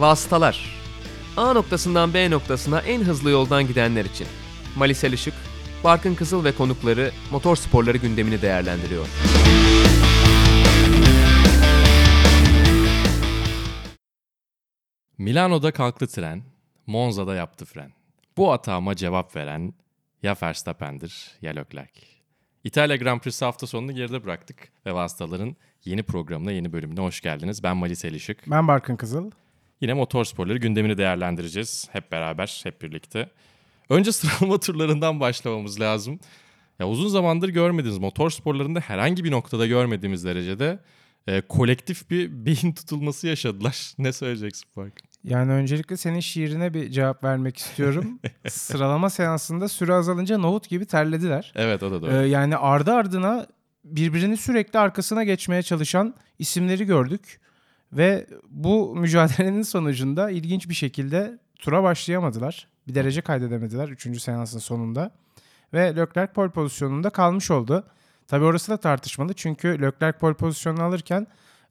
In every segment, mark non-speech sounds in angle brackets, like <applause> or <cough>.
Vasıtalar A noktasından B noktasına en hızlı yoldan gidenler için. Malisel Işık, Barkın Kızıl ve konukları motor sporları gündemini değerlendiriyor. Milano'da kalktı tren, Monza'da yaptı fren. Bu atağıma cevap veren ya Verstappen'dir ya Leclerc. İtalya Grand Prix'si hafta sonunu geride bıraktık ve Vasıtaların yeni programına, yeni bölümüne hoş geldiniz. Ben Malis Elişik. Ben Barkın Kızıl. Yine motorsporları gündemini değerlendireceğiz hep beraber, hep birlikte. Önce <laughs> sıralama turlarından başlamamız lazım. Ya uzun zamandır görmediğiniz motor sporlarında herhangi bir noktada görmediğimiz derecede e, kolektif bir <laughs> beyin tutulması yaşadılar. ne söyleyeceksin Fark? Yani öncelikle senin şiirine bir cevap vermek istiyorum. <laughs> Sıralama seansında süre azalınca nohut gibi terlediler. Evet o da doğru. Ee, yani ardı ardına birbirini sürekli arkasına geçmeye çalışan isimleri gördük. Ve bu mücadelenin sonucunda ilginç bir şekilde tura başlayamadılar. Bir derece kaydedemediler 3. seansın sonunda. Ve Leclerc pole pozisyonunda kalmış oldu. Tabi orası da tartışmalı çünkü Leclerc pole pozisyonunu alırken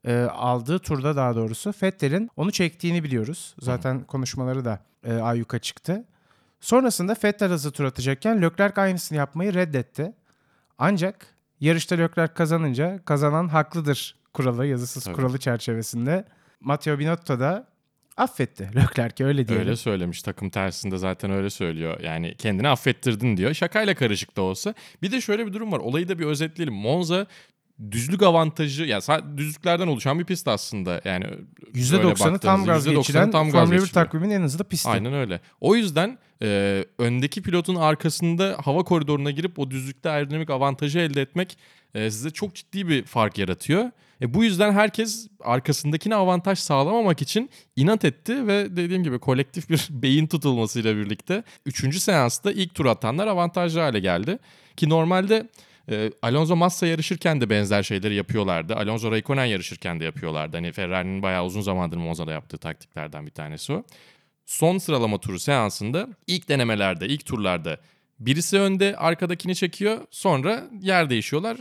e, aldığı turda daha doğrusu Vettel'in onu çektiğini biliyoruz. Zaten konuşmaları da e, ayyuka çıktı. Sonrasında Vettel hızlı tur atacakken Leclerc aynısını yapmayı reddetti. Ancak yarışta Leclerc kazanınca kazanan haklıdır kuralı, yazısız Tabii. kuralı çerçevesinde Matteo Binotto da affetti <laughs> Leclerc'i öyle diyelim. Öyle söylemiş takım tersinde zaten öyle söylüyor. Yani kendini affettirdin diyor. Şakayla karışık da olsa. Bir de şöyle bir durum var. Olayı da bir özetleyelim. Monza düzlük avantajı yani sadece düzlüklerden oluşan bir pist aslında. Yani öyle %90'ı tam gaz %90'ı geçiren tam gaz Formula 1 geçiriyor. takviminin en hızlı pisti. Aynen öyle. O yüzden e, öndeki pilotun arkasında hava koridoruna girip o düzlükte aerodinamik avantajı elde etmek e, size çok ciddi bir fark yaratıyor. E, bu yüzden herkes arkasındakine avantaj sağlamamak için inat etti ve dediğim gibi kolektif bir <laughs> beyin tutulmasıyla birlikte 3. seansta ilk tur atanlar avantajlı hale geldi. Ki normalde e, Alonso Massa yarışırken de benzer şeyleri yapıyorlardı. Alonso Raikkonen yarışırken de yapıyorlardı. Hani Ferrari'nin bayağı uzun zamandır Monza'da yaptığı taktiklerden bir tanesi o. Son sıralama turu seansında ilk denemelerde, ilk turlarda birisi önde arkadakini çekiyor. Sonra yer değişiyorlar.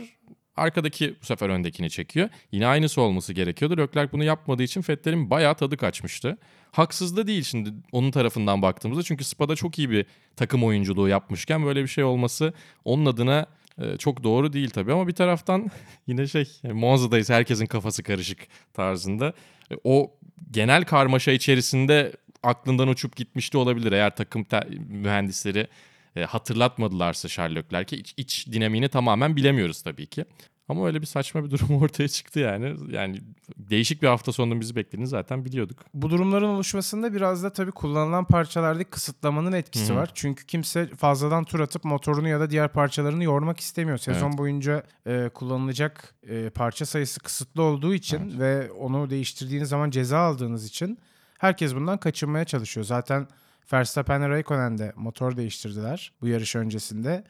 Arkadaki bu sefer öndekini çekiyor. Yine aynısı olması gerekiyordu. Leclerc bunu yapmadığı için Vettel'in bayağı tadı kaçmıştı. Haksız da değil şimdi onun tarafından baktığımızda. Çünkü Spa'da çok iyi bir takım oyunculuğu yapmışken böyle bir şey olması onun adına e, çok doğru değil tabii. Ama bir taraftan <laughs> yine şey Monza'dayız herkesin kafası karışık tarzında. E, O genel karmaşa içerisinde aklından uçup gitmiş de olabilir. Eğer takım mühendisleri e, hatırlatmadılarsa Charles Leclerc'e iç, iç dinamiğini tamamen bilemiyoruz tabii ki. Ama öyle bir saçma bir durum <laughs> ortaya çıktı yani. Yani değişik bir hafta sonunun bizi beklediğini zaten biliyorduk. Bu durumların oluşmasında biraz da tabii kullanılan parçalardaki kısıtlamanın etkisi Hı hı. var. Çünkü kimse fazladan tur atıp motorunu ya da diğer parçalarını yormak istemiyor. Sezon boyunca e, kullanılacak e, parça sayısı kısıtlı olduğu için ve onu değiştirdiğiniz zaman ceza aldığınız için herkes bundan kaçınmaya çalışıyor. Zaten Verstappen ve Raikkonen de motor değiştirdiler bu yarış öncesinde.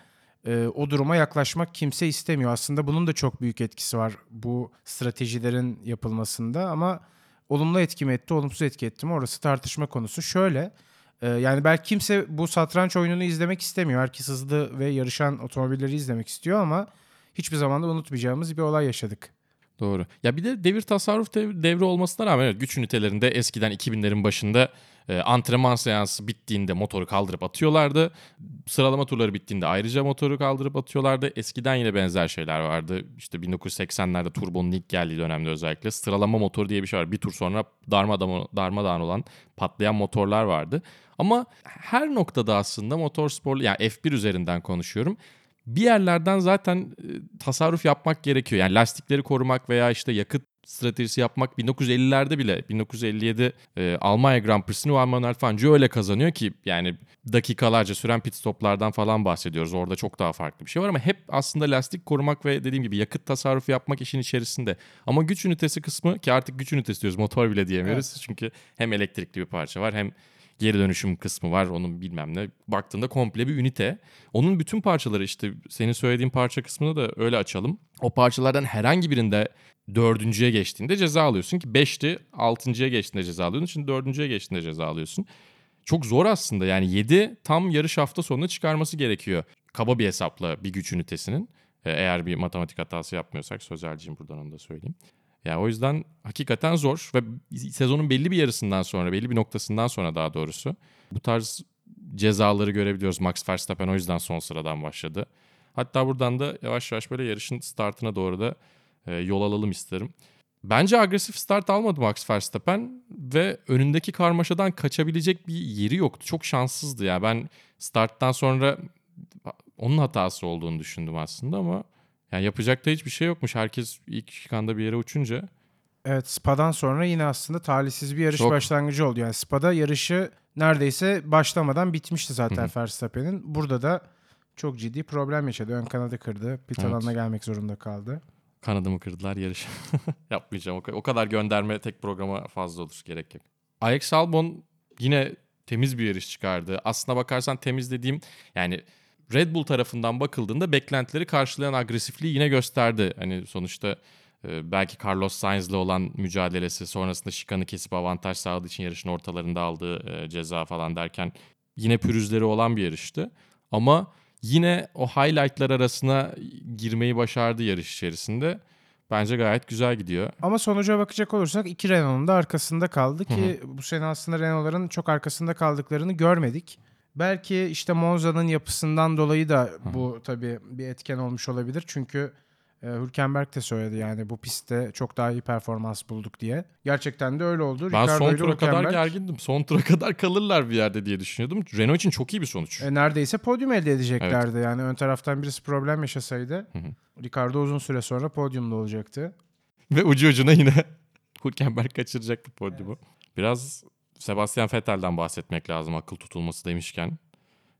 E, o duruma yaklaşmak kimse istemiyor. Aslında bunun da çok büyük etkisi var bu stratejilerin yapılmasında ama olumlu etki mi etti, olumsuz etki etti mi orası tartışma konusu. Şöyle e, yani belki kimse bu satranç oyununu izlemek istemiyor. Herkes hızlı ve yarışan otomobilleri izlemek istiyor ama hiçbir zaman da unutmayacağımız bir olay yaşadık. Doğru. Ya bir de devir tasarruf dev- devri olmasına rağmen evet, güç ünitelerinde eskiden 2000'lerin başında e, antrenman seansı bittiğinde motoru kaldırıp atıyorlardı. Sıralama turları bittiğinde ayrıca motoru kaldırıp atıyorlardı. Eskiden yine benzer şeyler vardı. İşte 1980'lerde turbonun ilk geldiği dönemde özellikle sıralama motoru diye bir şey var. Bir tur sonra darmadağın, darmadağın olan patlayan motorlar vardı. Ama her noktada aslında motorspor yani F1 üzerinden konuşuyorum bir yerlerden zaten e, tasarruf yapmak gerekiyor. Yani lastikleri korumak veya işte yakıt stratejisi yapmak 1950'lerde bile 1957 e, Almanya Grand Prix'sini Juan Manuel Fangio öyle kazanıyor ki yani dakikalarca süren pit stoplardan falan bahsediyoruz. Orada çok daha farklı bir şey var ama hep aslında lastik korumak ve dediğim gibi yakıt tasarrufu yapmak işin içerisinde. Ama güç ünitesi kısmı ki artık güç ünitesi diyoruz motor bile diyemiyoruz. Çünkü hem elektrikli bir parça var hem geri dönüşüm kısmı var onun bilmem ne. Baktığında komple bir ünite. Onun bütün parçaları işte senin söylediğin parça kısmını da öyle açalım. O parçalardan herhangi birinde dördüncüye geçtiğinde ceza alıyorsun ki beşti altıncıya geçtiğinde ceza alıyorsun. Şimdi dördüncüye geçtiğinde ceza alıyorsun. Çok zor aslında yani 7 tam yarış hafta sonuna çıkarması gerekiyor. Kaba bir hesapla bir güç ünitesinin. Eğer bir matematik hatası yapmıyorsak sözelciyim buradan onu da söyleyeyim. Yani o yüzden hakikaten zor ve sezonun belli bir yarısından sonra, belli bir noktasından sonra daha doğrusu bu tarz cezaları görebiliyoruz. Max Verstappen o yüzden son sıradan başladı. Hatta buradan da yavaş yavaş böyle yarışın startına doğru da e, yol alalım isterim. Bence agresif start almadı Max Verstappen ve önündeki karmaşadan kaçabilecek bir yeri yoktu. Çok şanssızdı ya. Ben starttan sonra onun hatası olduğunu düşündüm aslında ama yani yapacak da hiçbir şey yokmuş. Herkes ilk şikanda bir yere uçunca. Evet Spa'dan sonra yine aslında talihsiz bir yarış Çok. başlangıcı oldu. Yani Spa'da yarışı neredeyse başlamadan bitmişti zaten Verstappen'in. Burada da çok ciddi problem yaşadı. Ön kanadı kırdı. Pit Evet. alanına gelmek zorunda kaldı. Kanadımı kırdılar yarış. <laughs> Yapmayacağım. O kadar gönderme tek programa fazla olur. Gerek yok. Alex Albon yine temiz bir yarış çıkardı. Aslına bakarsan temiz dediğim yani Red Bull tarafından bakıldığında beklentileri karşılayan agresifliği yine gösterdi. Hani sonuçta e, belki Carlos Sainz'le olan mücadelesi sonrasında şikanı kesip avantaj sağladığı için yarışın ortalarında aldığı e, ceza falan derken yine pürüzleri olan bir yarıştı. Ama yine o highlightlar arasına girmeyi başardı yarış içerisinde. Bence gayet güzel gidiyor. Ama sonuca bakacak olursak iki Renault'un da arkasında kaldı ki bu sene aslında Renault'ların çok arkasında kaldıklarını görmedik. Belki işte Monza'nın yapısından dolayı da bu tabii bir etken olmuş olabilir. Çünkü e, Hülkenberg de söyledi yani bu pistte çok daha iyi performans bulduk diye. Gerçekten de öyle oldu. Ben Ricardo son tura kadar Hülkenberg, gergindim. Son tura <laughs> kadar kalırlar bir yerde diye düşünüyordum. Renault için çok iyi bir sonuç. e, neredeyse podyum elde edeceklerdi. Yani ön taraftan birisi problem yaşasaydı Ricardo uzun süre sonra podyumda olacaktı. Ve ucu ucuna yine <laughs> Hülkenberg kaçıracaktı podyumu. Biraz Sebastian Vettel'den bahsetmek lazım akıl tutulması demişken.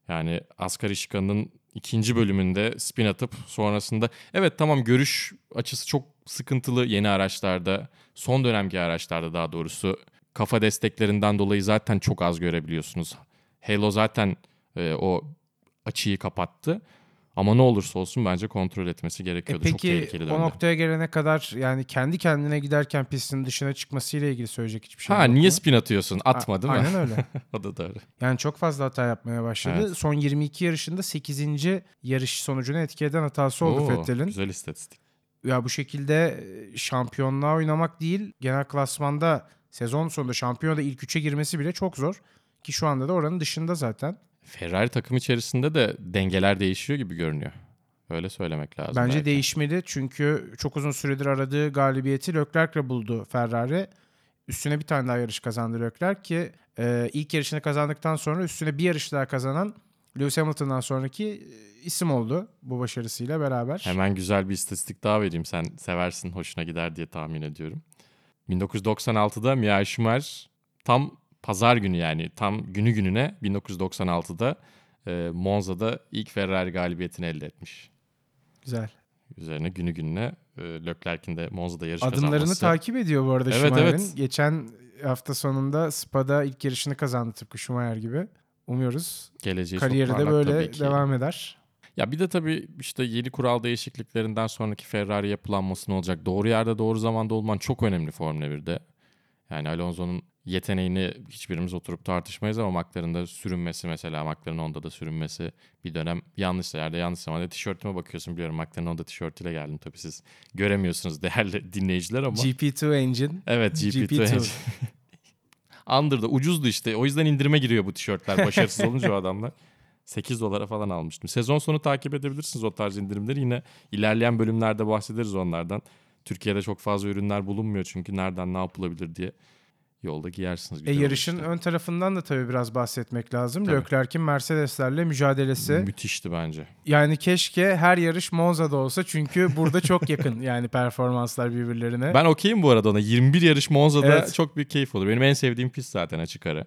Yani Asgari Şikan'ın ikinci bölümünde spin atıp sonrasında evet tamam görüş açısı çok sıkıntılı yeni araçlarda. Son dönemki araçlarda daha doğrusu kafa desteklerinden dolayı zaten çok az görebiliyorsunuz. Halo zaten e, o açıyı kapattı. Ama ne olursa olsun bence kontrol etmesi E gerekiyordu. çok peki tehlikeli o döndü. noktaya gelene kadar yani kendi kendine giderken pistin dışına çıkmasıyla ilgili söyleyecek hiçbir şey Ha yok niye mu? spin atıyorsun? Atma değil mi? Aynen öyle. <laughs> o da doğru. Yani çok fazla hata yapmaya başladı. Evet. Son 22 yarışında 8. yarış sonucunu etki eden hatası oldu Oo, Vettel'in. Güzel istatistik. Ya bu şekilde e, şampiyonluğa oynamak değil, genel klasmanda sezon sonunda şampiyonada ilk 3'e girmesi bile çok zor. Ki şu anda da oranın dışında zaten. Ferrari takım içerisinde de dengeler değişiyor gibi görünüyor. Öyle söylemek lazım. Bence belki. değişmeli çünkü çok uzun süredir aradığı galibiyeti Leclerc'le buldu Ferrari. Üstüne bir tane daha yarış kazandı Leclerc ki e, ilk yarışını kazandıktan sonra üstüne bir yarış daha kazanan Lewis Hamilton'dan sonraki e, isim oldu bu başarısıyla beraber. Hemen güzel bir istatistik daha vereyim. Sen seversin, hoşuna gider diye tahmin ediyorum. 1996'da Michael Schumacher tam pazar günü yani tam günü gününe 1996'da e, Monza'da ilk Ferrari galibiyetini elde etmiş. Güzel. Üzerine günü gününe e, Leclerc'in de Monza'da yarış Adımlarını kazanması. takip ediyor bu arada Evet, Schumacher'in. evet. Geçen hafta sonunda Spa'da ilk yarışını kazandı tıpkı Schumacher gibi. Umuyoruz Geleceği kariyeri de böyle devam eder. Ya bir de tabii işte yeni kural değişikliklerinden sonraki Ferrari yapılanması ne olacak? Doğru yerde doğru zamanda olman çok önemli Formula 1'de. Yani Alonso'nun yeteneğini hiçbirimiz oturup tartışmayız ama McLaren'ın da sürünmesi mesela McLaren Honda da sürünmesi bir dönem yanlış yerde yanlış zamanda tişörtüme bakıyorsun biliyorum McLaren Honda tişörtüyle geldim tabii siz göremiyorsunuz değerli <laughs> dinleyiciler ama. GP2 engine. evet GP2. GP2. <laughs> Under'da ucuzdu işte o yüzden indirime giriyor bu tişörtler başarısız olunca o adamlar. 8 dolara falan almıştım. Sezon sonu takip edebilirsiniz o tarz indirimleri. Yine ilerleyen bölümlerde bahsederiz onlardan. Türkiye'de çok fazla ürünler bulunmuyor çünkü nereden ne yapılabilir diye yolda giyersiniz. E, yarışın işte. ön tarafından da tabii biraz bahsetmek lazım. Tabii. Leclerc'in Mercedes'lerle mücadelesi. Müthişti bence. Yani keşke her yarış Monza'da olsa çünkü burada çok yakın <laughs> yani performanslar birbirlerine. Ben okeyim bu arada ona. 21 yarış Monza'da Evet. çok büyük keyif olur. Benim en sevdiğim pist zaten açık ara.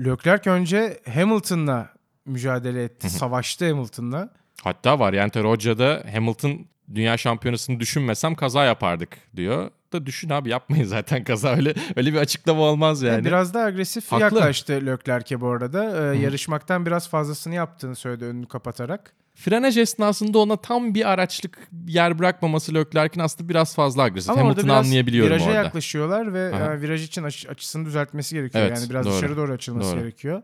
Leclerc önce Hamilton'la mücadele etti. Savaştı Hamilton'la. Hatta Variante Roggia'da Hamilton dünya şampiyonasını düşünmesem kaza yapardık diyor. Da düşün abi yapmayın zaten <laughs> kaza öyle öyle bir açıklama olmaz yani. Biraz daha agresif Haklı. yaklaştı Leclerc'e bu arada. Ee, yarışmaktan biraz fazlasını yaptığını söyledi önünü kapatarak. Frenaj esnasında ona tam bir araçlık yer bırakmaması Leclerc'in aslında biraz fazla agresif. Ama Hamilton'ı biraz anlayabiliyorum viraja orada. yaklaşıyorlar ve Aha. e, viraj için aç- açısını düzeltmesi gerekiyor. Evet, yani biraz doğru. dışarı doğru açılması Doğru. gerekiyor.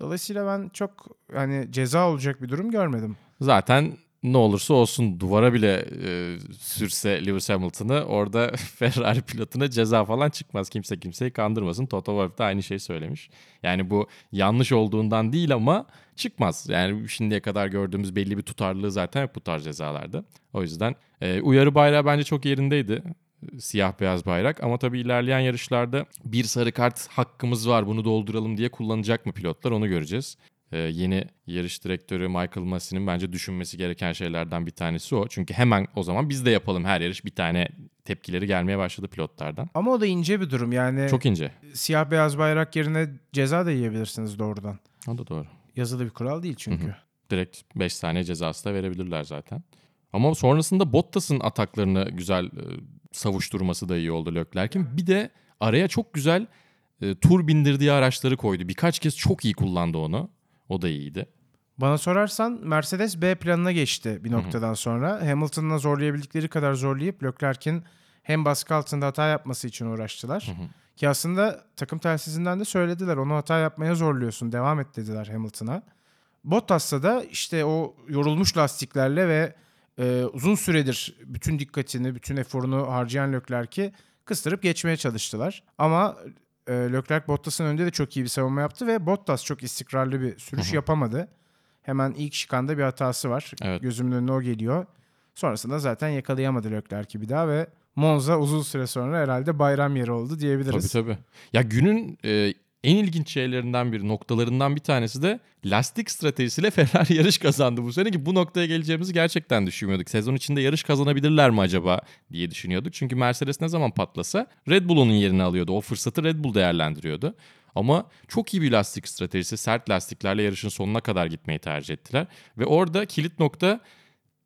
Dolayısıyla ben çok hani ceza olacak bir durum görmedim. Zaten ne olursa olsun duvara bile e, sürse Lewis Hamilton'ı orada <laughs> Ferrari pilotuna ceza falan çıkmaz. Kimse kimseyi kandırmasın. Toto Wolff de aynı şeyi söylemiş. Yani bu yanlış olduğundan değil ama çıkmaz. Yani şimdiye kadar gördüğümüz belli bir tutarlılığı zaten hep bu tarz cezalarda. O yüzden e, uyarı bayrağı bence çok yerindeydi. Siyah beyaz bayrak ama tabii ilerleyen yarışlarda bir sarı kart hakkımız var bunu dolduralım diye kullanacak mı pilotlar onu göreceğiz. Ee, yeni yarış direktörü Michael Massey'nin bence düşünmesi gereken şeylerden bir tanesi o. Çünkü hemen o zaman biz de yapalım her yarış bir tane tepkileri gelmeye başladı pilotlardan. Ama o da ince bir durum yani. Çok ince. Siyah beyaz bayrak yerine ceza da yiyebilirsiniz doğrudan. O da doğru. Yazılı bir kural değil çünkü. Hı hı. Direkt 5 saniye cezası da verebilirler zaten. Ama sonrasında Bottas'ın ataklarını güzel e, savuşturması da iyi oldu Leclerc'in. Bir de araya çok güzel e, tur bindirdiği araçları koydu. Birkaç kez çok iyi kullandı onu. O da iyiydi. Bana sorarsan Mercedes B planına geçti bir noktadan sonra. Hamilton'la zorlayabildikleri kadar zorlayıp Leclerc'in hem baskı altında hata yapması için uğraştılar. Ki aslında takım telsizinden de söylediler. Onu hata yapmaya zorluyorsun. Devam et dediler Hamilton'a. Bottas'ta da işte o yorulmuş lastiklerle ve e, uzun süredir bütün dikkatini, bütün eforunu harcayan Leclerc'i kıstırıp geçmeye çalıştılar. Ama e, Leclerc Bottas'ın önünde de çok iyi bir savunma yaptı ve Bottas çok istikrarlı bir sürüş yapamadı. Hemen ilk şikanda bir hatası var. Evet. Gözümün önüne o geliyor. Sonrasında zaten yakalayamadı Leclerc'i bir daha ve Monza uzun süre sonra herhalde bayram yeri oldu diyebiliriz. Tabii tabii. Ya günün e, en ilginç şeylerinden bir noktalarından bir tanesi de lastik stratejisiyle <laughs> Ferrari yarış kazandı bu sene ki bu noktaya geleceğimizi gerçekten düşünmüyorduk. Sezon içinde yarış kazanabilirler mi acaba diye düşünüyorduk. Çünkü Mercedes ne zaman patlasa Red Bull onun yerini alıyordu. O fırsatı Red Bull değerlendiriyordu. Ama çok iyi bir lastik stratejisi. Sert lastiklerle yarışın sonuna kadar gitmeyi tercih ettiler. Ve orada kilit nokta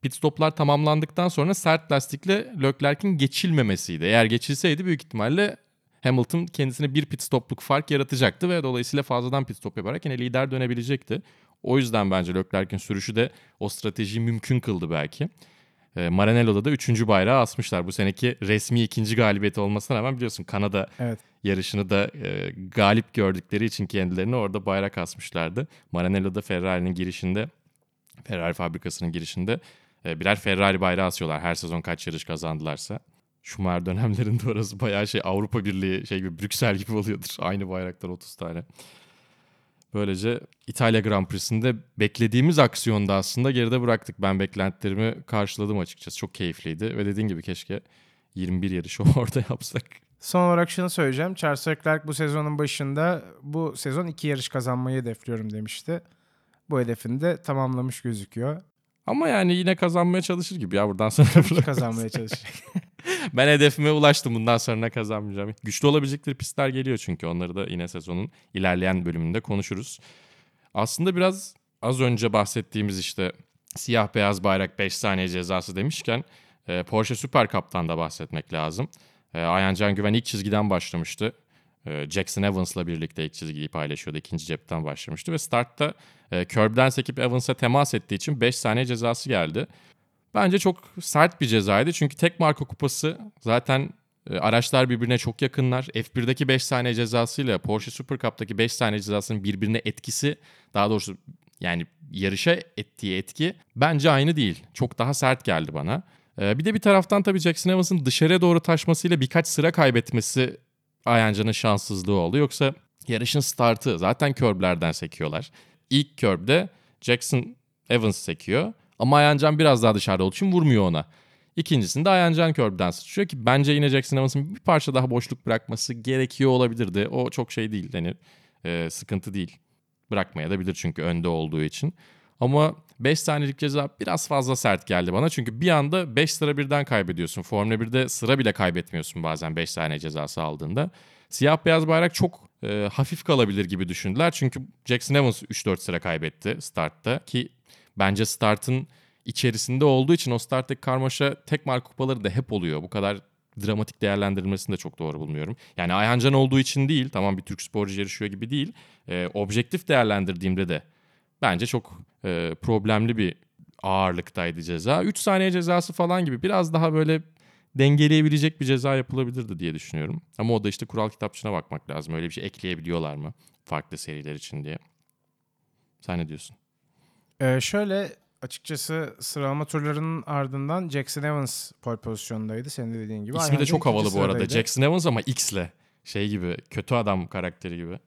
pit stoplar tamamlandıktan sonra sert lastikle Leclerc'in geçilmemesiydi. Eğer geçilseydi büyük ihtimalle Hamilton kendisine bir pit stopluk fark yaratacaktı ve dolayısıyla fazladan pit stop yaparak yine lider dönebilecekti. O yüzden bence Leclerc'in sürüşü de o stratejiyi mümkün kıldı belki. E, Maranello'da da 3. bayrağı asmışlar. Bu seneki resmi ikinci galibiyeti olmasına rağmen biliyorsun Kanada Evet. yarışını da e, galip gördükleri için kendilerini orada bayrak asmışlardı. Maranello'da Ferrari'nin girişinde, Ferrari fabrikasının girişinde e, birer Ferrari bayrağı asıyorlar her sezon kaç yarış kazandılarsa. Schumacher dönemlerinde orası bayağı şey Avrupa Birliği şey gibi Brüksel gibi oluyordur. Aynı bayraklar 30 tane. Böylece İtalya Grand Prix'sinde beklediğimiz aksiyonda aslında geride bıraktık. Ben beklentilerimi karşıladım açıkçası. Çok keyifliydi ve dediğin gibi keşke 21 yarışı <laughs> orada yapsak. Son olarak şunu söyleyeceğim. Charles Leclerc bu sezonun başında bu sezon iki yarış kazanmayı hedefliyorum demişti. Bu hedefini de tamamlamış gözüküyor. Ama yani yine kazanmaya çalışır gibi ya buradan sonra. <laughs> Kazanmaya çalışacak. <laughs> ben hedefime ulaştım. Bundan sonra ne kazanmayacağım. Güçlü olabilecekleri pistler geliyor çünkü. Onları da yine sezonun ilerleyen bölümünde konuşuruz. Aslında biraz az önce bahsettiğimiz işte siyah beyaz bayrak 5 saniye cezası demişken e, Porsche Super Cup'tan da bahsetmek lazım. E, Ayhan Can Güven ilk çizgiden başlamıştı. E, Jackson Evans'la birlikte ilk çizgiyi paylaşıyordu. ikinci cepten başlamıştı ve startta e, curb'den sekip Evans'a temas ettiği için 5 saniye cezası geldi. Bence çok sert bir cezaydı. Çünkü tek marka kupası zaten e, araçlar birbirine çok yakınlar. F1'deki 5 saniye cezasıyla Porsche Super Cup'taki 5 saniye cezasının birbirine etkisi daha doğrusu yani yarışa ettiği etki bence aynı değil. Çok daha sert geldi bana. E, bir de bir taraftan tabii Jackson Evans'ın dışarıya doğru taşmasıyla birkaç sıra kaybetmesi Ayancan'ın şanssızlığı oldu. Yoksa yarışın startı zaten körblerden sekiyorlar. İlk körbde Jackson Evans sekiyor. Ama Ayancan biraz daha dışarıda olduğu için vurmuyor ona. İkincisinde Ayancan körbden sıçrıyor ki bence yine Jackson Evans'ın bir parça daha boşluk bırakması gerekiyor olabilirdi. O çok şey değil hani e, sıkıntı değil. Bırakmaya da bilir çünkü önde olduğu için. Ama 5 saniyelik ceza biraz fazla sert geldi bana. Çünkü bir anda 5 sıra birden kaybediyorsun. Formula 1'de sıra bile kaybetmiyorsun bazen 5 saniye cezası aldığında. Siyah beyaz bayrak çok e, hafif kalabilir gibi düşündüler. Çünkü Jackson Evans 3-4 sıra kaybetti startta ki bence startın içerisinde olduğu için o starttaki karmaşa tek marka kupaları da hep oluyor. Bu kadar dramatik değerlendirilmesini de çok doğru bulmuyorum. Yani Ayhancan olduğu için değil tamam bir Türk sporcu yarışıyor gibi değil. E, objektif değerlendirdiğimde de bence çok e, problemli bir ağırlıktaydı ceza. 3 saniye cezası falan gibi biraz daha böyle dengeleyebilecek bir ceza yapılabilirdi diye düşünüyorum. Ama o da işte kural kitapçığına bakmak lazım. Öyle bir şey ekleyebiliyorlar mı farklı seriler için diye. Sen ne diyorsun? Ee, şöyle açıkçası sıralama turlarının ardından Jackson Evans pole pozisyondaydı. Senin de dediğin gibi. İsmi Ayhan de çok havalı bu arada. Jackson Evans ama X'le. Şey gibi kötü adam karakteri gibi.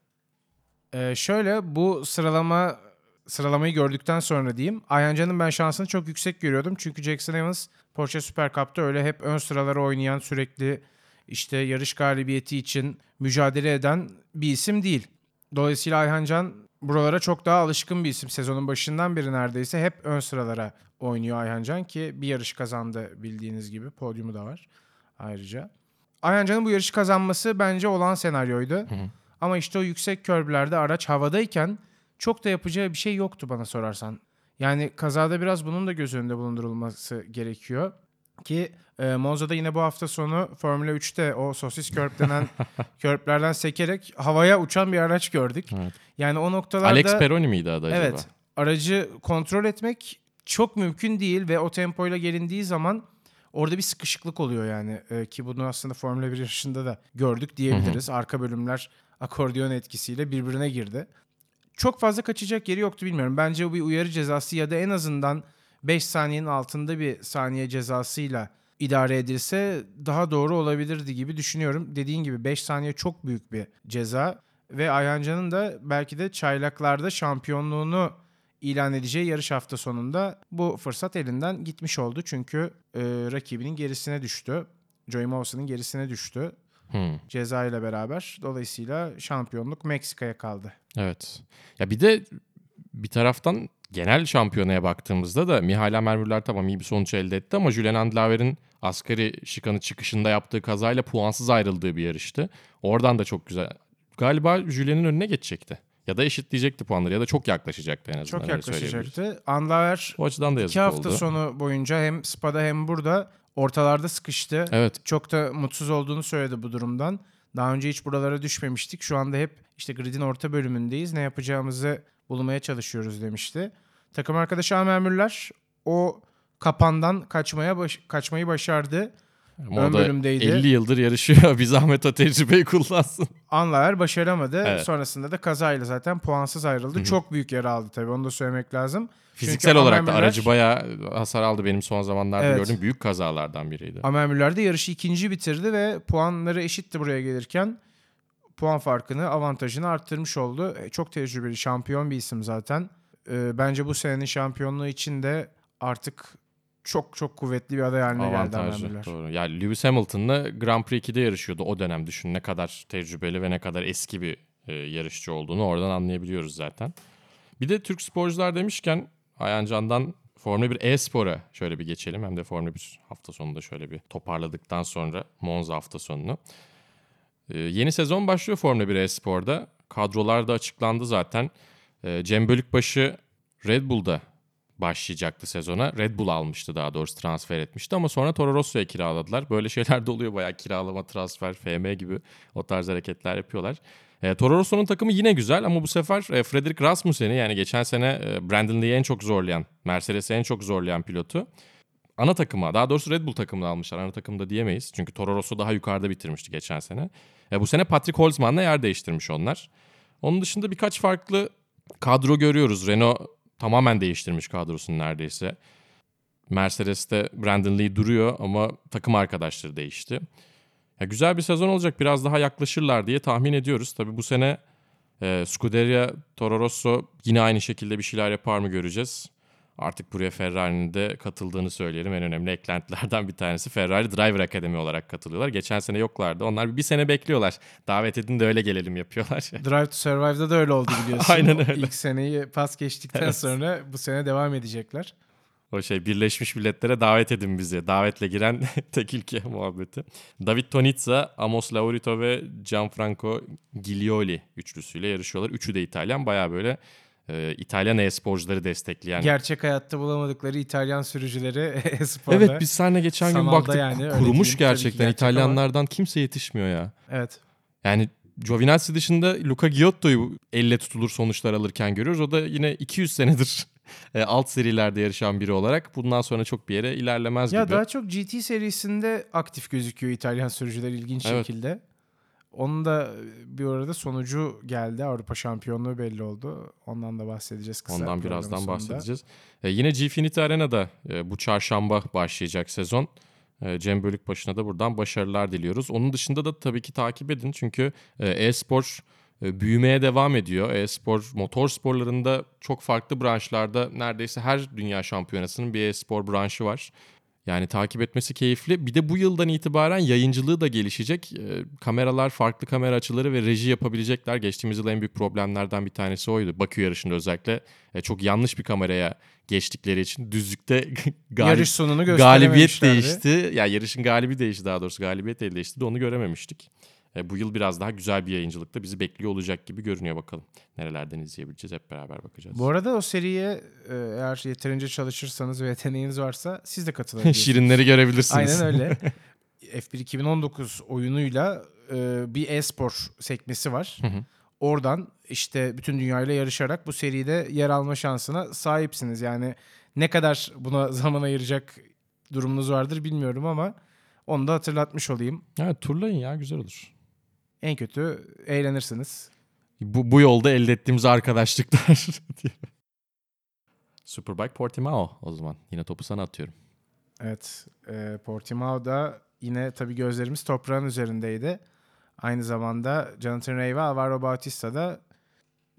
Ee, şöyle bu sıralama sıralamayı gördükten sonra diyeyim. Ayhancan'ın ben şansını çok yüksek görüyordum. Çünkü Jackson Evans Porsche Super Cup'ta öyle hep ön sıralara oynayan sürekli işte yarış galibiyeti için mücadele eden bir isim değil. Dolayısıyla Ayhancan buralara çok daha alışkın bir isim. Sezonun başından beri neredeyse hep ön sıralara oynuyor Ayhancan ki bir yarış kazandı bildiğiniz gibi. Podyumu da var ayrıca. Ayhancan'ın bu yarışı kazanması bence olan senaryoydu. Ama işte o yüksek körbülerde araç havadayken çok da yapacağı bir şey yoktu bana sorarsan. Yani kazada biraz bunun da göz önünde bulundurulması gerekiyor. Ki e, Monza'da yine bu hafta sonu Formula 3'te o sosis körp denen <laughs> körplerden sekerek havaya uçan bir araç gördük. Evet. Yani o noktalarda... Alex Peroni miydi adı acaba? Evet. Aracı kontrol etmek çok mümkün değil ve o tempoyla gelindiği zaman orada bir sıkışıklık oluyor yani. Ee, ki bunu aslında Formula 1 yarışında da gördük diyebiliriz. Arka bölümler akordeon etkisiyle birbirine girdi. Çok fazla kaçacak yeri yoktu bilmiyorum. Bence bu bir uyarı cezası ya da en azından 5 saniyenin altında bir saniye cezasıyla idare edilse daha doğru olabilirdi gibi düşünüyorum. Dediğin gibi 5 saniye çok büyük bir ceza ve Ayhancan'ın da belki de çaylaklarda şampiyonluğunu ilan edeceği yarış hafta sonunda bu fırsat elinden gitmiş oldu. Çünkü e, rakibinin gerisine düştü. Joey Mawson'ın gerisine düştü Hmm. ceza ile beraber. Dolayısıyla şampiyonluk Meksika'ya kaldı. Evet. Ya bir de bir taraftan genel şampiyonaya baktığımızda da Mihail Mermürler tamam iyi bir sonuç elde etti ama Julian Andlaver'in asgari şikanı çıkışında yaptığı kazayla puansız ayrıldığı bir yarıştı. Oradan da çok güzel. Galiba Julian'ın önüne geçecekti. Ya da eşitleyecekti puanları ya da çok yaklaşacaktı en azından. Çok yaklaşacaktı. Andlaver O açıdan da iki hafta oldu. sonu boyunca hem Spa'da hem burada ortalarda sıkıştı. Evet. Çok da mutsuz olduğunu söyledi bu durumdan. Daha önce hiç buralara düşmemiştik. Şu anda hep işte gridin orta bölümündeyiz. Ne yapacağımızı bulmaya çalışıyoruz demişti. Takım arkadaşı Amer Müller o kapandan kaçmaya baş- kaçmayı başardı. Ama Ön da bölümdeydi. 50 yıldır yarışıyor. <laughs> Bir zahmet o tecrübeyi kullansın. Anlaer başaramadı. Evet. Sonrasında da kazayla zaten puansız ayrıldı. Çok büyük yara aldı tabii onu da söylemek lazım. Fiziksel Çünkü olarak da Amer Müller- aracı bayağı hasar aldı benim son zamanlarda Evet. gördüğüm büyük kazalardan biriydi. Amer Müller de yarışı ikinci bitirdi ve puanları eşitti buraya gelirken. Puan farkını, avantajını arttırmış oldu. E, Çok tecrübeli, şampiyon bir isim zaten. E, bence bu senenin şampiyonluğu için de artık çok çok kuvvetli bir aday haline geldi Avantajlı. Müller. Doğru. Ya Lewis Hamilton'la Grand Prix 2'de yarışıyordu o dönem. Düşün ne kadar tecrübeli ve ne kadar eski bir e, yarışçı olduğunu oradan anlayabiliyoruz zaten. Bir de Türk sporcular demişken Ayancan'dan Formula 1 e-spora şöyle bir geçelim. Hem de Formula 1 hafta sonunda şöyle bir toparladıktan sonra Monza hafta sonunu. E, yeni sezon başlıyor Formula 1 e-sporda. Kadrolar da açıklandı zaten. E, Cem Bölükbaşı Red Bull'da başlayacaktı sezona. Red Bull almıştı daha doğrusu transfer etmişti ama sonra Toro Rosso'ya kiraladılar. Böyle şeyler de oluyor bayağı kiralama, transfer, FM gibi o tarz hareketler yapıyorlar. E, Toro Rosso'nun takımı yine güzel ama bu sefer e, Frederick Rasmussen'i yani geçen sene e, Brandon Lee'yi en çok zorlayan, Mercedes'i en çok zorlayan pilotu ana takıma daha doğrusu Red Bull takımına almışlar. Ana takımda diyemeyiz. Çünkü Toro Rosso daha yukarıda bitirmişti geçen sene. E, bu sene Patrick Holzman'la yer değiştirmiş onlar. Onun dışında birkaç farklı kadro görüyoruz. Renault tamamen değiştirmiş kadrosunu neredeyse. Mercedes'te Brandon Lee duruyor ama takım arkadaşları değişti. Ya güzel bir sezon olacak. Biraz daha yaklaşırlar diye tahmin ediyoruz. Tabii bu sene e, Scuderia Toro Rosso yine aynı şekilde bir şeyler yapar mı göreceğiz. Artık buraya Ferrari'nin de katıldığını söyleyelim. En önemli eklentilerden bir tanesi Ferrari Driver Academy olarak katılıyorlar. Geçen sene yoklardı. Onlar bir sene bekliyorlar. Davet edin de öyle gelelim yapıyorlar. <laughs> Drive to Survive'da da öyle oldu biliyorsun. <laughs> Aynen öyle. İlk seneyi pas geçtikten Evet. sonra bu sene devam edecekler. O şey Birleşmiş Milletler'e davet edin bizi. Davetle giren <laughs> tek ülke muhabbeti. David Tonizza, Amos Laurito ve Gianfranco Giglioli üçlüsüyle yarışıyorlar. Üçü de İtalyan. Baya böyle e, İtalyan e-sporcuları destekleyen. Gerçek hayatta bulamadıkları İtalyan sürücüleri <laughs> e-sporda. Evet biz seninle geçen gün baktık. yani, kurumuş gerçekten. gerçek ama- İtalyanlardan kimse yetişmiyor ya. Evet. Yani Giovinazzi dışında Luca Giotto'yu elle tutulur sonuçlar alırken görüyoruz. O da yine 200 senedir <laughs> e, alt serilerde yarışan biri olarak bundan sonra çok bir yere ilerlemez Ya gibi. daha çok GT serisinde aktif gözüküyor İtalyan sürücüler ilginç Evet. şekilde. Onun da bir arada sonucu geldi. Avrupa şampiyonluğu belli oldu. Ondan da bahsedeceğiz kısa. Ondan birazdan sonunda. bahsedeceğiz. E, yine Gfinity Arena'da e, bu çarşamba başlayacak sezon. E, Cem Bölükbaşı'na da buradan başarılar diliyoruz. Onun dışında da tabii ki takip edin. Çünkü e, e-spor e, büyümeye devam ediyor. E-spor, motor sporlarında çok farklı branşlarda neredeyse her dünya şampiyonasının bir e-spor branşı var. Yani takip etmesi keyifli. Bir de bu yıldan itibaren yayıncılığı da gelişecek. E, kameralar, farklı kamera açıları ve reji yapabilecekler. Geçtiğimiz yıl en büyük problemlerden bir tanesi oydu. Bakü yarışında özellikle e, çok yanlış bir kameraya geçtikleri için düzlükte <laughs> galip, Yarış sonunu galibiyet değişti. Ya yarışın galibi değişti daha doğrusu. Galibiyet değişti de onu görememiştik. E, bu yıl biraz daha güzel bir yayıncılıkta bizi bekliyor olacak gibi görünüyor bakalım. Nerelerden izleyebileceğiz hep beraber bakacağız. Bu arada o seriye e, eğer yeterince çalışırsanız ve yeteneğiniz varsa siz de <laughs> katılabilirsiniz. Şirinleri görebilirsiniz. Aynen öyle. <laughs> F1 2019 oyunuyla e, bir e-spor sekmesi var. Hı hı. Oradan işte bütün dünyayla yarışarak bu seride yer alma şansına sahipsiniz. Yani ne kadar buna <laughs> zaman ayıracak durumunuz vardır bilmiyorum ama onu da hatırlatmış olayım. Evet turlayın ya güzel olur. En kötü eğlenirsiniz. Bu, bu yolda elde ettiğimiz arkadaşlıklar. <laughs> diye. Superbike Portimao o zaman. Yine topu sana atıyorum. Evet, e, Portimao'da yine tabii gözlerimiz toprağın üzerindeydi. Aynı zamanda Jonathan Ray ve Alvaro Bautista da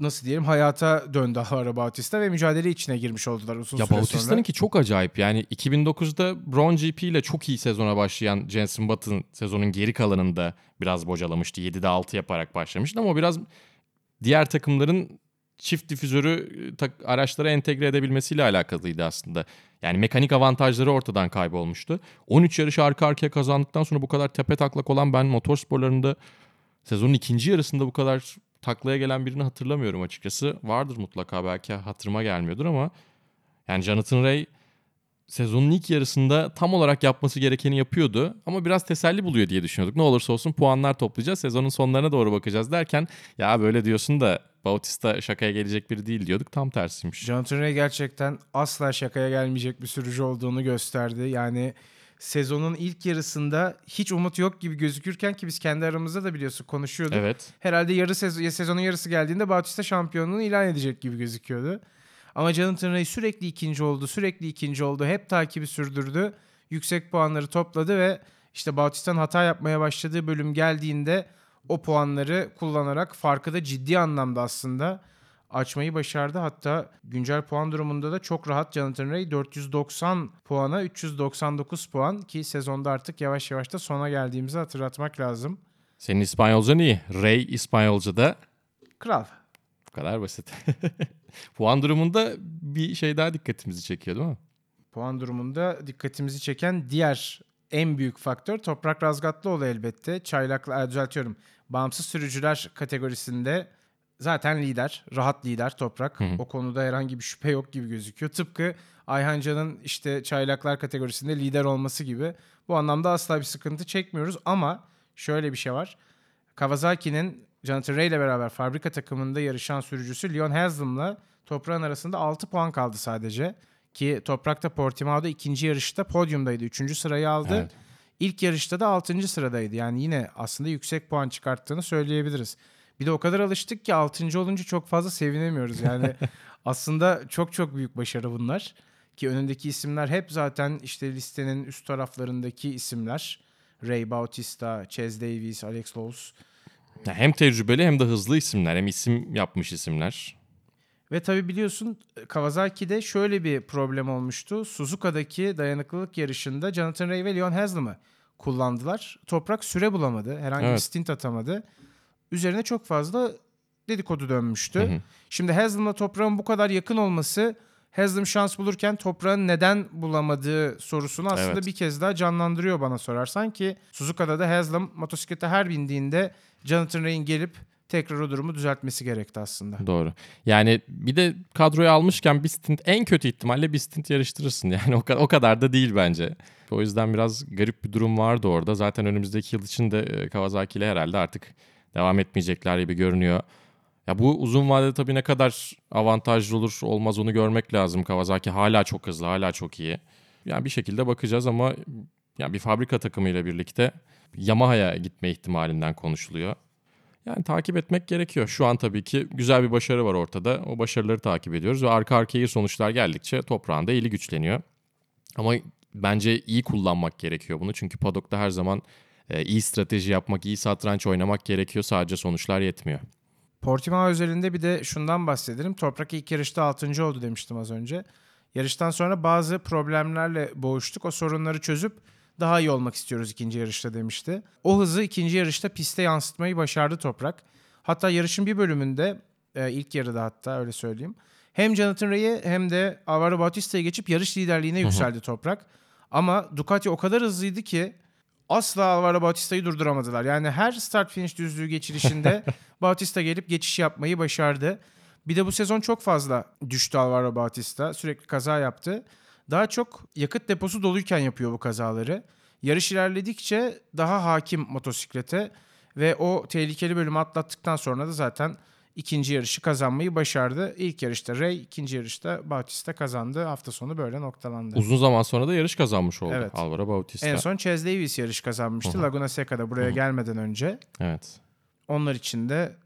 nasıl diyelim hayata döndü Alvaro Bautista ve mücadele içine girmiş oldular uzun Ya süre Bautista'nın sonra. ki çok acayip. Yani 2009'da Brown GP ile çok iyi sezona başlayan Jenson Button sezonun geri kalanında biraz bocalamıştı. 7'de 6 yaparak başlamıştı ama biraz diğer takımların çift difüzörü e, araçlara entegre edebilmesiyle alakalıydı aslında. Yani mekanik avantajları ortadan kaybolmuştu. 13 yarışı arka arkaya kazandıktan sonra bu kadar tepe taklak olan ben motorsporlarında sezonun ikinci yarısında bu kadar taklaya gelen birini hatırlamıyorum açıkçası. Vardır mutlaka belki hatırıma gelmiyordur ama yani Jonathan Ray sezonun ilk yarısında tam olarak yapması gerekeni yapıyordu ama biraz teselli buluyor diye düşünüyorduk. Ne olursa olsun puanlar toplayacağız. Sezonun sonlarına doğru bakacağız derken ya böyle diyorsun da Bautista şakaya gelecek biri değil diyorduk. Tam tersiymiş. Jonathan Ray gerçekten asla şakaya gelmeyecek bir sürücü olduğunu gösterdi. Yani sezonun ilk yarısında hiç umut yok gibi gözükürken ki biz kendi aramızda da biliyorsun konuşuyorduk. Evet. Herhalde yarı sezon, sezonun yarısı geldiğinde Bautista şampiyonluğunu ilan edecek gibi gözüküyordu. Ama Jonathan Ray sürekli ikinci oldu, sürekli ikinci oldu. Hep takibi sürdürdü. Yüksek puanları topladı ve işte Bautista'nın hata yapmaya başladığı bölüm geldiğinde o puanları kullanarak farkı da ciddi anlamda aslında açmayı başardı. Hatta güncel puan durumunda da çok rahat Jonathan Ray 490 puana 399 puan ki sezonda artık yavaş yavaş da sona geldiğimizi hatırlatmak lazım. Senin İspanyolcan iyi. Ray İspanyolca'da Kral. bu kadar basit. <laughs> Puan durumunda bir şey daha dikkatimizi çekiyor değil mi? Puan durumunda dikkatimizi çeken diğer en büyük faktör Toprak Razgatlıoğlu elbette. Çaylaklı, düzeltiyorum. Bağımsız sürücüler kategorisinde zaten lider. Rahat lider Toprak. Hı hı. O konuda herhangi bir şüphe yok gibi gözüküyor. Tıpkı Ayhan Can'ın işte çaylaklar kategorisinde lider olması gibi. Bu anlamda asla bir sıkıntı çekmiyoruz ama şöyle bir şey var. Kawasaki'nin Jonathan Ray ile beraber fabrika takımında yarışan sürücüsü Leon Haslam'la Toprak'ın arasında 6 puan kaldı sadece. Ki Toprak da Portimao'da ikinci yarışta podyumdaydı. Üçüncü sırayı aldı. Evet. İlk yarışta da altıncı sıradaydı. Yani yine aslında yüksek puan çıkarttığını söyleyebiliriz. Bir de o kadar alıştık ki altıncı olunca çok fazla sevinemiyoruz. Yani <laughs> aslında çok çok büyük başarı bunlar. Ki önündeki isimler hep zaten işte listenin üst taraflarındaki isimler. Ray Bautista, Chaz Davies, Alex Lowes. Ya hem tecrübeli hem de hızlı isimler. Hem isim yapmış isimler. Ve tabii biliyorsun Kawasaki'de şöyle bir problem olmuştu. Suzuka'daki dayanıklılık yarışında Jonathan Ray ve Leon Haslam'ı kullandılar. Toprak süre bulamadı. Herhangi bir Evet. stint atamadı. Üzerine çok fazla dedikodu dönmüştü. Hı hı. Şimdi Haslam'la Toprak'ın bu kadar yakın olması Haslam şans bulurken Toprak'ın neden bulamadığı sorusunu aslında Evet. bir kez daha canlandırıyor bana sorarsan ki Suzuka'da da Haslam motosiklete her bindiğinde Jonathan Ray'in gelip tekrar o durumu düzeltmesi gerekti aslında. Doğru. Yani bir de kadroya almışken bir stint en kötü ihtimalle bir stint yarıştırırsın. <laughs> Yani o, ka- o kadar da değil bence. O yüzden biraz garip bir durum vardı orada. Zaten önümüzdeki yıl için de e, Kawasaki ile herhalde artık devam etmeyecekler gibi görünüyor. Ya bu uzun vadede tabii ne kadar avantajlı olur olmaz onu görmek lazım. Kawasaki hala çok hızlı, hala çok iyi. Yani bir şekilde bakacağız ama yani bir fabrika takımıyla birlikte Yamaha'ya gitme ihtimalinden konuşuluyor. Yani takip etmek gerekiyor. Şu an tabii ki güzel bir başarı var ortada. O başarıları takip ediyoruz ve arka arkaya sonuçlar geldikçe toprağında eli güçleniyor. Ama bence iyi kullanmak gerekiyor bunu. Çünkü padokta her zaman e, iyi strateji yapmak, iyi satranç oynamak gerekiyor. Sadece sonuçlar yetmiyor. Portimao özelinde bir de şundan bahsedelim. Toprak ilk yarışta 6. oldu demiştim az önce. Yarıştan sonra bazı problemlerle boğuştuk. O sorunları çözüp daha iyi olmak istiyoruz ikinci yarışta demişti. O hızı ikinci yarışta piste yansıtmayı başardı Toprak. Hatta yarışın bir bölümünde e, ilk yarıda hatta öyle söyleyeyim. Hem Jonathan Ray'i hem de Alvaro Bautista'yı geçip yarış liderliğine yükseldi Toprak. Ama Ducati o kadar hızlıydı ki asla Alvaro Bautista'yı durduramadılar. Yani her start finish düzlüğü geçilişinde <laughs> Bautista gelip geçiş yapmayı başardı. Bir de bu sezon çok fazla düştü Alvaro Bautista. Sürekli kaza yaptı. Daha çok yakıt deposu doluyken yapıyor bu kazaları. Yarış ilerledikçe daha hakim motosiklete ve o tehlikeli bölümü atlattıktan sonra da zaten ikinci yarışı kazanmayı başardı. İlk yarışta Ray, ikinci yarışta Bautista kazandı. Hafta sonu böyle noktalandı. Uzun zaman sonra da yarış kazanmış oldu Evet. Alvaro Bautista. En son Chaz Davis yarış kazanmıştı Hı hı. Laguna Seca'da buraya gelmeden önce. Evet. Onlar için de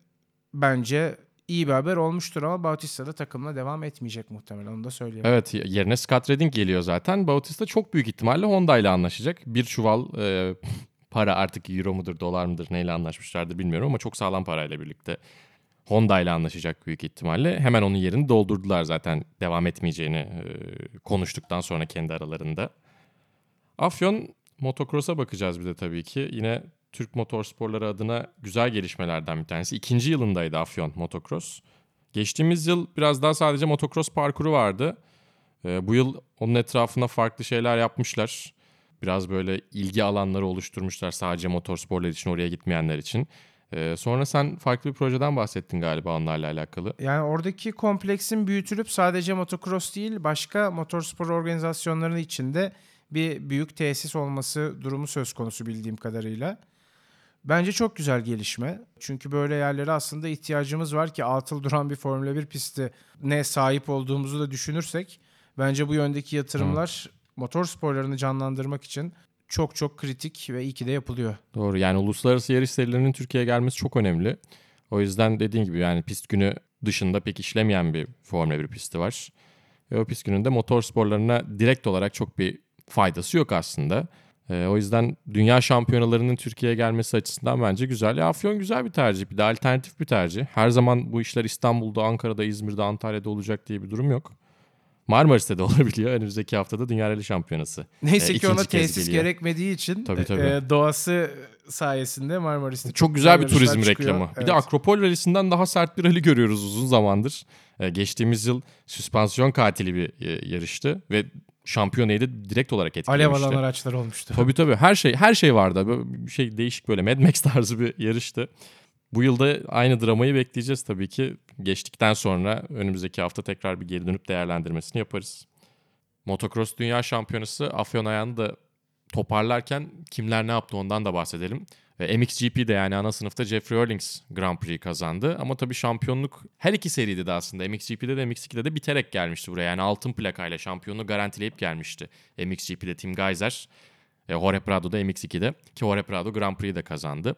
bence iyi bir haber olmuştur ama Bautista da takımla devam etmeyecek muhtemelen onu da söyleyeyim. Evet yerine Scott Redding geliyor zaten. Bautista çok büyük ihtimalle Honda ile anlaşacak. Bir çuval e, <laughs> para artık euro mudur dolar mıdır neyle anlaşmışlardı bilmiyorum ama çok sağlam parayla birlikte Honda ile anlaşacak büyük ihtimalle. Hemen onun yerini doldurdular zaten devam etmeyeceğini e, konuştuktan sonra kendi aralarında. Afyon motocross'a bakacağız bir de tabii ki. Yine Türk motorsporları adına güzel gelişmelerden bir tanesi. İkinci yılındaydı Afyon motocross. Geçtiğimiz yıl biraz daha sadece motocross parkuru vardı. Ee, bu yıl onun etrafında farklı şeyler yapmışlar. Biraz böyle ilgi alanları oluşturmuşlar sadece motorsporlar için oraya gitmeyenler için. Ee, sonra sen farklı bir projeden bahsettin galiba onlarla alakalı. Yani oradaki kompleksin büyütülüp sadece motocross değil başka motorspor organizasyonlarının içinde bir büyük tesis olması durumu söz konusu bildiğim kadarıyla. Bence çok güzel gelişme. Çünkü böyle yerlere aslında ihtiyacımız var ki atıl duran bir Formula 1 pisti ne sahip olduğumuzu da düşünürsek bence bu yöndeki yatırımlar motor sporlarını canlandırmak için çok çok kritik ve iyi ki de yapılıyor. Doğru yani uluslararası yarış serilerinin Türkiye'ye gelmesi çok önemli. O yüzden dediğin gibi yani pist günü dışında pek işlemeyen bir Formula 1 pisti var. Ve o pist gününde motor sporlarına direkt olarak çok bir faydası yok aslında. Ee, o yüzden dünya şampiyonalarının Türkiye'ye gelmesi açısından bence güzel. Ya, Afyon güzel bir tercih, bir de alternatif bir tercih. Her zaman bu işler İstanbul'da, Ankara'da, İzmir'de, Antalya'da olacak diye bir durum yok. Marmaris'te de <laughs> olabiliyor. Önümüzdeki haftada Dünya Rally Şampiyonası. Neyse Ee, ki ona tesis geliyor. gerekmediği için Tabii, tabii. e, doğası sayesinde Marmaris'te Çok güzel bir turizm çıkıyor. reklamı. Bir de Evet. Akropol Rally'sinden daha sert bir rally görüyoruz uzun zamandır. Ee, geçtiğimiz yıl süspansiyon katili bir e, yarıştı ve şampiyonayı da direkt olarak Alev etkilemişti. alan araçlar olmuştu. Tabii tabii her şey her şey vardı. Böyle bir şey değişik böyle Mad Max <laughs> tarzı bir yarıştı. Bu yılda aynı dramayı bekleyeceğiz tabii ki. Geçtikten sonra önümüzdeki hafta tekrar bir geri dönüp değerlendirmesini yaparız. Motocross Dünya Şampiyonası Afyon ayağını da toparlarken kimler ne yaptı ondan da bahsedelim. MXGP'de yani ana sınıfta Jeffrey Earlings Grand Prix kazandı. Ama tabii şampiyonluk her iki seride de aslında MXGP'de de MX2'de de biterek gelmişti buraya. Yani altın plakayla şampiyonluğu garantileyip gelmişti. MXGP'de Tim Geiser, e, Jorge Prado'da MX2'de ki Jorge Prado Grand Prix'de kazandı.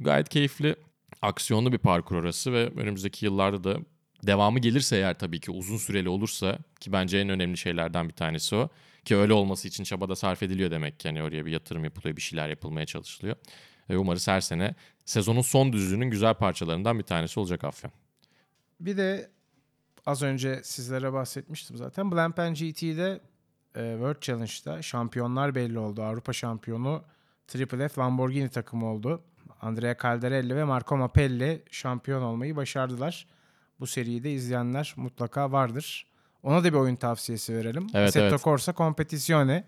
Gayet keyifli, aksiyonlu bir parkur orası ve önümüzdeki yıllarda da devamı gelirse eğer tabii ki uzun süreli olursa ki bence en önemli şeylerden bir tanesi o. Ki öyle olması için çaba da sarf ediliyor demek ki. Yani oraya bir yatırım yapılıyor, bir şeyler yapılmaya çalışılıyor. Ve umarız her sene sezonun son düzlüğünün güzel parçalarından bir tanesi olacak Afyon. Bir de az önce sizlere bahsetmiştim zaten. Blancpain GT'de e, World Challenge'da şampiyonlar belli oldu. Avrupa şampiyonu Triple F Lamborghini takımı oldu. Andrea Caldarelli ve Marco Mappelli şampiyon olmayı başardılar. Bu seriyi de izleyenler mutlaka vardır. Ona da bir oyun tavsiyesi verelim. Evet, Assetto evet. Corsa Competizione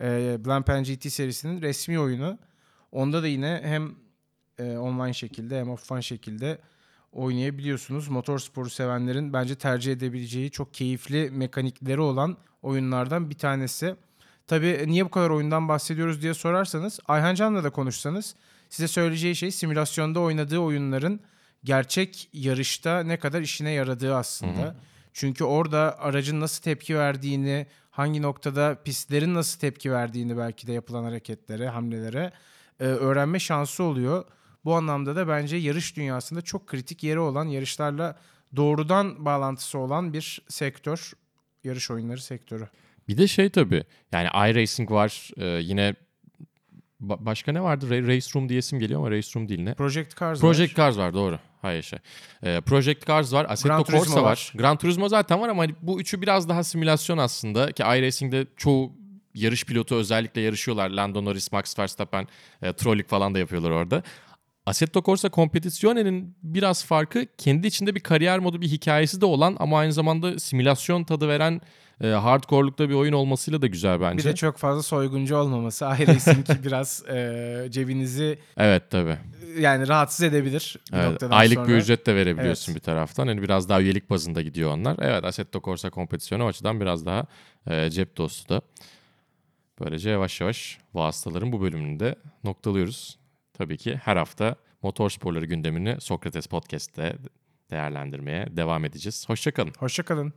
e, Blancpain GT serisinin resmi oyunu. Onda da yine hem e, online şekilde hem offline şekilde oynayabiliyorsunuz. Motorsporu sevenlerin bence tercih edebileceği çok keyifli mekanikleri olan oyunlardan bir tanesi. Tabii niye bu kadar oyundan bahsediyoruz diye sorarsanız Ayhan Can'la da konuşsanız size söyleyeceği şey simülasyonda oynadığı oyunların gerçek yarışta ne kadar işine yaradığı aslında. Çünkü orada aracın nasıl tepki verdiğini, hangi noktada pistlerin nasıl tepki verdiğini belki de yapılan hareketlere, hamlelere e, öğrenme şansı oluyor. Bu anlamda da bence yarış dünyasında çok kritik yeri olan yarışlarla doğrudan bağlantısı olan bir sektör. Yarış oyunları sektörü. Bir de şey tabii yani iRacing var e, yine ba- başka ne vardı? Ra- Race Room diye isim geliyor ama Race Room değil ne? Project Cars Project var. Cars var doğru. Hayır şey. E, Project Cars var. Assetto Gran Corsa var. var. Gran Turismo zaten var ama hani bu üçü biraz daha simülasyon aslında ki iRacing'de çoğu yarış pilotu özellikle yarışıyorlar. Lando Norris, Max Verstappen, e, Trollik falan da yapıyorlar orada. Assetto Corsa Competizione'nin biraz farkı kendi içinde bir kariyer modu bir hikayesi de olan ama aynı zamanda simülasyon tadı veren e, hardcore'lukta bir oyun olmasıyla da güzel bence. Bir de çok fazla soyguncu olmaması. iRacing biraz e, cebinizi Evet tabii. yani rahatsız edebilir bir Evet, noktadan aylık sonra. bir ücret de verebiliyorsun Evet. bir taraftan. Hani biraz daha üyelik bazında gidiyor onlar. Evet Assetto Corsa kompetisyonu o açıdan biraz daha e, cep dostu da. Böylece yavaş yavaş vasıtaların bu bölümünü de noktalıyoruz. Tabii ki her hafta motorsporları gündemini Sokrates Podcast'te değerlendirmeye devam edeceğiz. Hoşçakalın. Hoşçakalın.